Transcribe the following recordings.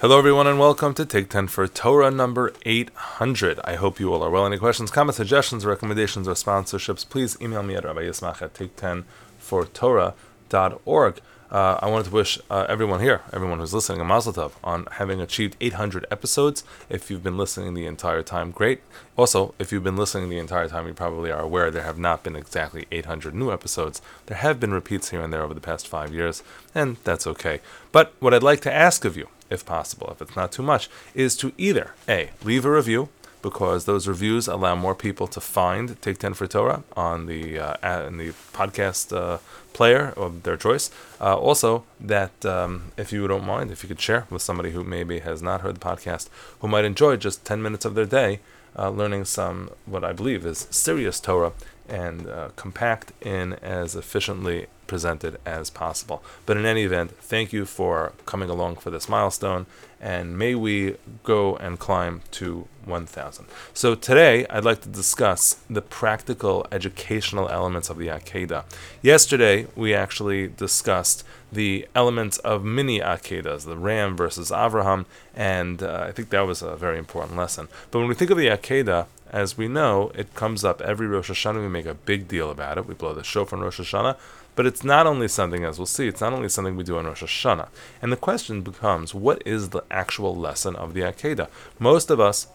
Hello, everyone, and welcome to Take 10 for Torah number 800. I hope you all are well. Any questions, comments, suggestions, recommendations, or sponsorships, please email me at Rabbi Yismach at take10fortorah.org. Uh, I wanted to wish uh, everyone here, everyone who's listening, a mazel tov on having achieved 800 episodes. If you've been listening the entire time, great. Also, if you've been listening the entire time, you probably are aware there have not been exactly 800 new episodes. There have been repeats here and there over the past five years, and that's okay. But what I'd like to ask of you, if possible, if it's not too much, is to either A, leave a review, because those reviews allow more people to find Take 10 for Torah on the uh, in the podcast uh, player of their choice. Uh, also, that um, if you don't mind, if you could share with somebody who maybe has not heard the podcast, who might enjoy just 10 minutes of their day uh, learning some, what I believe is serious Torah and uh, compact in as efficiently presented as possible. But in any event, thank you for coming along for this milestone, and may we go and climb to 1,000. So today, I'd like to discuss the practical educational elements of the Akedah. Yesterday, we actually discussed the elements of mini Akedas, the Ram versus Avraham, and uh, I think that was a very important lesson. But when we think of the Akedah, as we know, it comes up every Rosh Hashanah. We make a big deal about it. We blow the shofar on Rosh Hashanah. But it's not only something, as we'll see, it's not only something we do on Rosh Hashanah. And the question becomes, what is the actual lesson of the Akedah? Most of us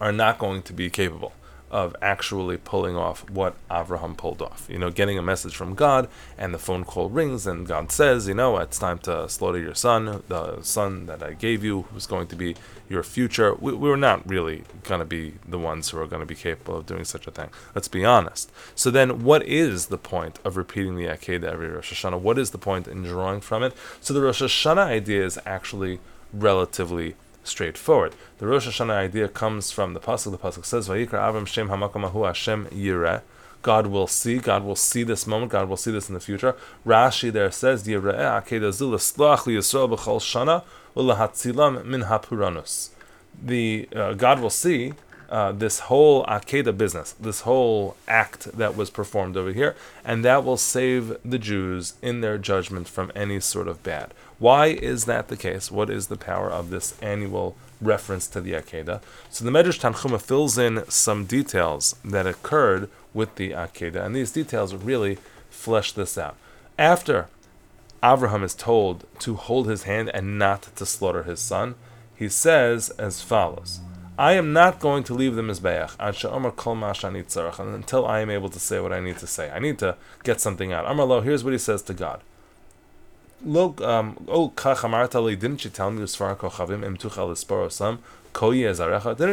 are not going to be capable of actually pulling off what Avraham pulled off. You know, getting a message from God, and the phone call rings, and God says, you know, it's time to slaughter your son, the son that I gave you, who's going to be your future. We, we were not really going to be the ones who are going to be capable of doing such a thing. Let's be honest. So then, what is the point of repeating the Akedah every Rosh Hashanah? What is the point in drawing from it? So the Rosh Hashanah idea is actually relatively straightforward. The Rosh Hashanah idea comes from the pasuk. The pasuk says, "Vayikra Avram Shem Hamakamahu Hashem Yireh." God will see. God will see this moment. God will see this in the future. Rashi there says, "Yireh Akedah Zul Slach Yisrael B'Chol Shana U'Lahatzilam Min Hapuranus." The uh, God will see uh, this whole Akedah business, this whole act that was performed over here, and that will save the Jews in their judgment from any sort of bad. Why is that the case? What is the power of this annual reference to the Akedah? So the Medrash Tanchuma fills in some details that occurred with the Akedah, and these details really flesh this out. After Abraham is told to hold his hand and not to slaughter his son, he says as follows. I am not going to leave the Mizbeach until I am able to say what I need to say. I need to get something out. Amar lo, here's what he says to God. Look, um, oh, didn't you tell me Didn't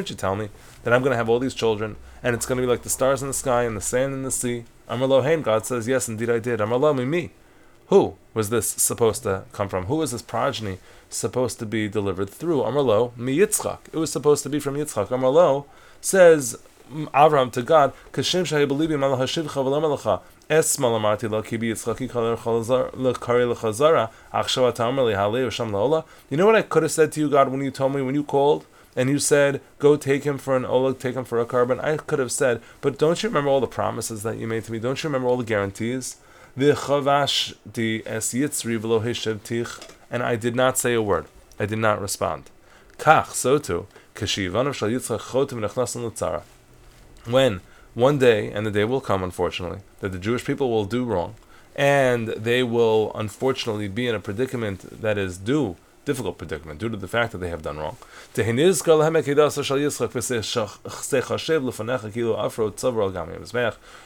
you tell me that I'm going to have all these children and it's going to be like the stars in the sky and the sand in the sea? Amar lo, God says, yes, indeed I did. Amar lo, me, me. Who was this supposed to come from? Who was this progeny supposed to be delivered through? Amarlo, mi Yitzchak. It was supposed to be from Yitzchak. Amarlo says Avram to God, Kashim Shahibalibi Malah Hashivcha Velamalacha. Es malamarti lo kibi yitzchaki lekari lechazara achshav v'sham. You know what I could have said to you, God, when you told me, when you called, and you said, go take him for an oleg, take him for a korban? I could have said, but don't you remember all the promises that you made to me? Don't you remember all the guarantees? And I did not say a word. I did not respond. Kach, so too. When one day, and the day will come, unfortunately, that the Jewish people will do wrong, and they will unfortunately be in a predicament that is due difficult predicament due to the fact that they have done wrong.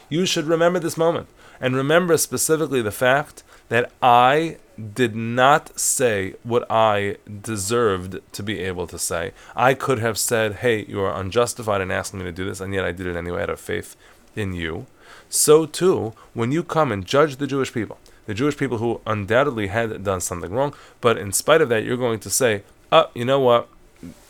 You should remember this moment and remember specifically the fact that I did not say what I deserved to be able to say. I could have said, hey, you are unjustified in asking me to do this, and yet I did it anyway out of faith in you. So too, when you come and judge the Jewish people, the Jewish people who undoubtedly had done something wrong, but in spite of that, you're going to say, oh, you know what?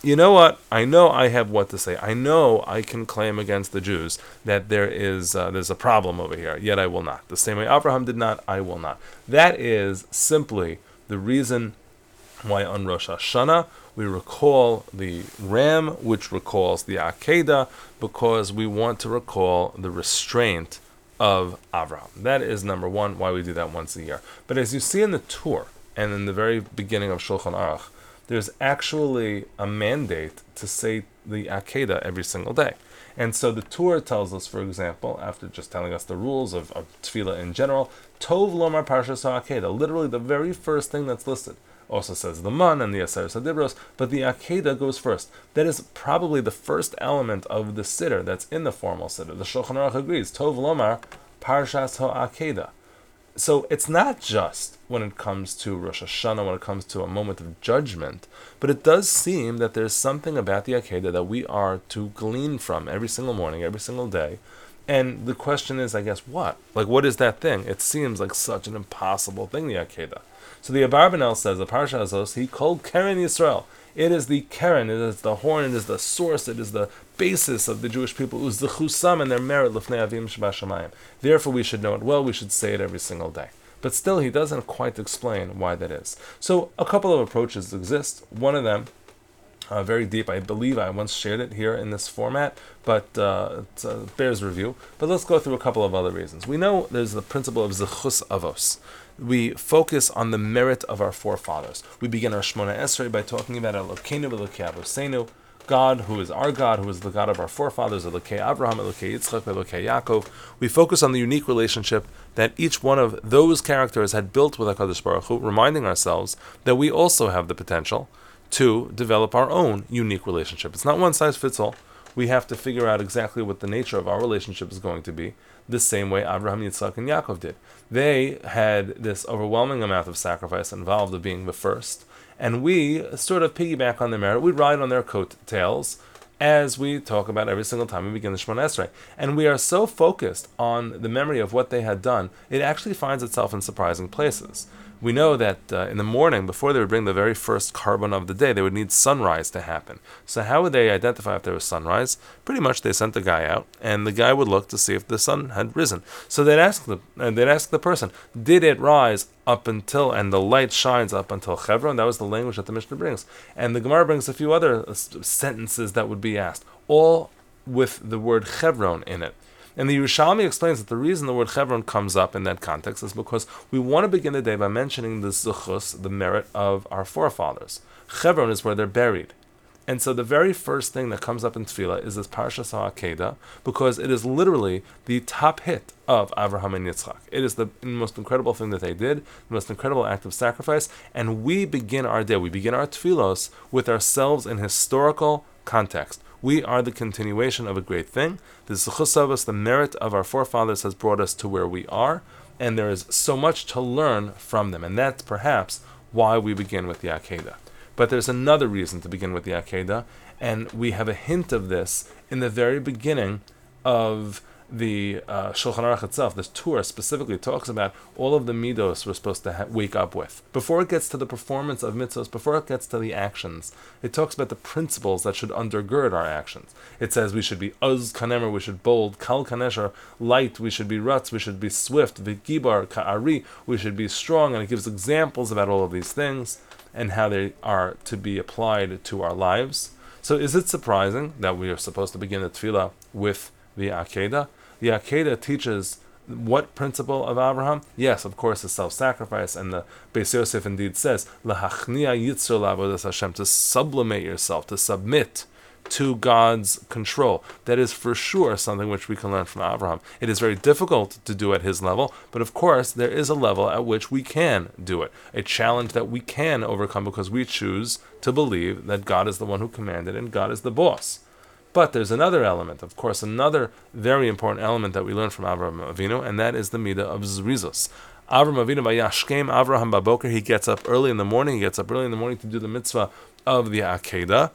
You know what? I know I have what to say. I know I can claim against the Jews that there is uh, there's a problem over here. Yet I will not. The same way Abraham did not, I will not. That is simply the reason why on Rosh Hashanah we recall the ram, which recalls the Akedah, because we want to recall the restraint of Avraham. That is number one, why we do that once a year. But as you see in the Tur and in the very beginning of Shulchan Aruch, there's actually a mandate to say the Akedah every single day. And so the Torah tells us, for example, after just telling us the rules of, of tefillah in general, Tov Lomar Parshas HaAkedah, literally the very first thing that's listed. Also says the Man and the Aseres HaDibros, but the Akedah goes first. That is probably the first element of the Siddur that's in the formal Siddur. The Shulchan Aruch agrees, Tov Lomar Parshas HaAkedah so it's not just when it comes to Rosh Hashanah, when it comes to a moment of judgment, but it does seem that there's something about the Akedah that we are to glean from every single morning, every single day. And the question is, I guess, what? Like, what is that thing? It seems like such an impossible thing, the Akedah. So the Abarbanel says, the Parsha Azos, he called Keren Yisrael. It is the Keren, it is the horn, it is the source, it is the basis of the Jewish people. Was the Chusam and their merit, Lefnei Avim Shabashamayim. Therefore, we should know it well, we should say it every single day. But still, he doesn't quite explain why that is. So, a couple of approaches exist. One of them, uh, very deep. I believe I once shared it here in this format, but uh, it uh, bears review. But let's go through a couple of other reasons. We know there's the principle of zechus avos we focus on the merit of our forefathers. We begin our Shmona Esrei by talking about Elokeinu v'Elokei Avosenu, God, who is our God, who is the God of our forefathers, Elokei Abraham, Elokei Yitzchak, Elokei Yaakov. We focus on the unique relationship that each one of those characters had built with HaKadosh Baruch Hu, reminding ourselves that we also have the potential to develop our own unique relationship. It's not one size fits all. We have to figure out exactly what the nature of our relationship is going to be, the same way Abraham, Yitzchak, and Yaakov did. They had this overwhelming amount of sacrifice involved of being the first, and we sort of piggyback on their merit. We ride on their coattails as we talk about every single time we begin the Shemon Esrei. And we are so focused on the memory of what they had done, it actually finds itself in surprising places we know that uh, in the morning, before they would bring the very first korban of the day, they would need sunrise to happen. So, how would they identify if there was sunrise? Pretty much, they sent the guy out, and the guy would look to see if the sun had risen. So they'd ask the uh, they'd ask the person, "Did it rise up until?" And the light shines up until Chevron. That was the language that the Mishnah brings, and the Gemara brings a few other sentences that would be asked, all with the word Chevron in it. And the Yerushalmi explains that the reason the word Chevron comes up in that context is because we want to begin the day by mentioning the zechus, the merit of our forefathers. Chevron is where they're buried. And so the very first thing that comes up in Tefillah is this Parshas HaAkedah, because it is literally the top hit of Avraham and Yitzchak. It is the most incredible thing that they did, the most incredible act of sacrifice, and we begin our day, we begin our Tefillos with ourselves in historical context. We are the continuation of a great thing. The Zechus avos, the merit of our forefathers, has brought us to where we are, and there is so much to learn from them. And that's perhaps why we begin with the Akedah. But there's another reason to begin with the Akedah, and we have a hint of this in the very beginning of the uh, Shulchan Aruch itself, this Torah specifically talks about all of the midos we're supposed to ha- wake up with. Before it gets to the performance of mitzvahs, before it gets to the actions, it talks about the principles that should undergird our actions. It says we should be uz kanemer, we should bold, kal kanesher, light, we should be rutz, we should be swift, vigibar, ka'ari, we should be strong, and it gives examples about all of these things and how they are to be applied to our lives. So is it surprising that we are supposed to begin the tefillah with the Akedah? The Akedah teaches what principle of Abraham? Yes, of course, the self-sacrifice, and the Beis Yosef indeed says, "Lahachnia yitzur Hashem," to sublimate yourself, to submit to God's control. That is for sure something which we can learn from Abraham. It is very difficult to do at his level, but of course, there is a level at which we can do it. A challenge that we can overcome because we choose to believe that God is the one who commanded and God is the boss. But there's another element, of course, another very important element that we learn from Avraham Avinu, and that is the midah of zrizos. Avraham Avinu vayashkem Avraham baboker. He gets up early in the morning. He gets up early in the morning to do the mitzvah of the akedah.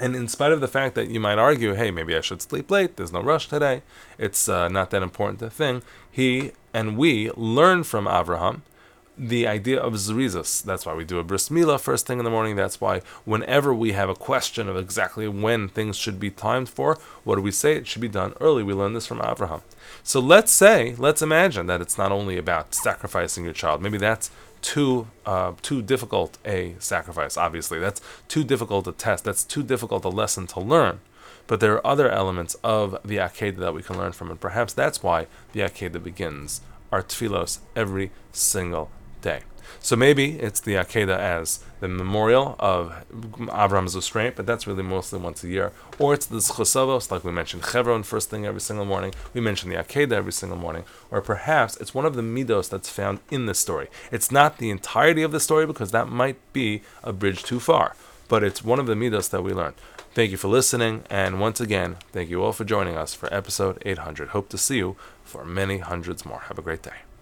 And in spite of the fact that you might argue, hey, maybe I should sleep late. There's no rush today. It's uh, not that important a thing. He and we learn from Avraham the idea of zrizas. That's why we do a bris milah first thing in the morning. That's why whenever we have a question of exactly when things should be timed for, what do we say? It should be done early. We learn this from Abraham. So let's say, let's imagine that it's not only about sacrificing your child. Maybe that's too uh, too difficult a sacrifice. Obviously, that's too difficult a test. That's too difficult a lesson to learn. But there are other elements of the Akedah that we can learn from, and perhaps that's why the Akedah begins our tefillos every single day. So maybe it's the Akedah as the memorial of Avram's restraint, but that's really mostly once a year. Or it's the zechus avos, like we mentioned Chevron first thing every single morning. We mention the Akedah every single morning. Or perhaps it's one of the midos that's found in the story. It's not the entirety of the story because that might be a bridge too far, but it's one of the midos that we learn. Thank you for listening, and once again, thank you all for joining us for episode 800. Hope to see you for many hundreds more. Have a great day.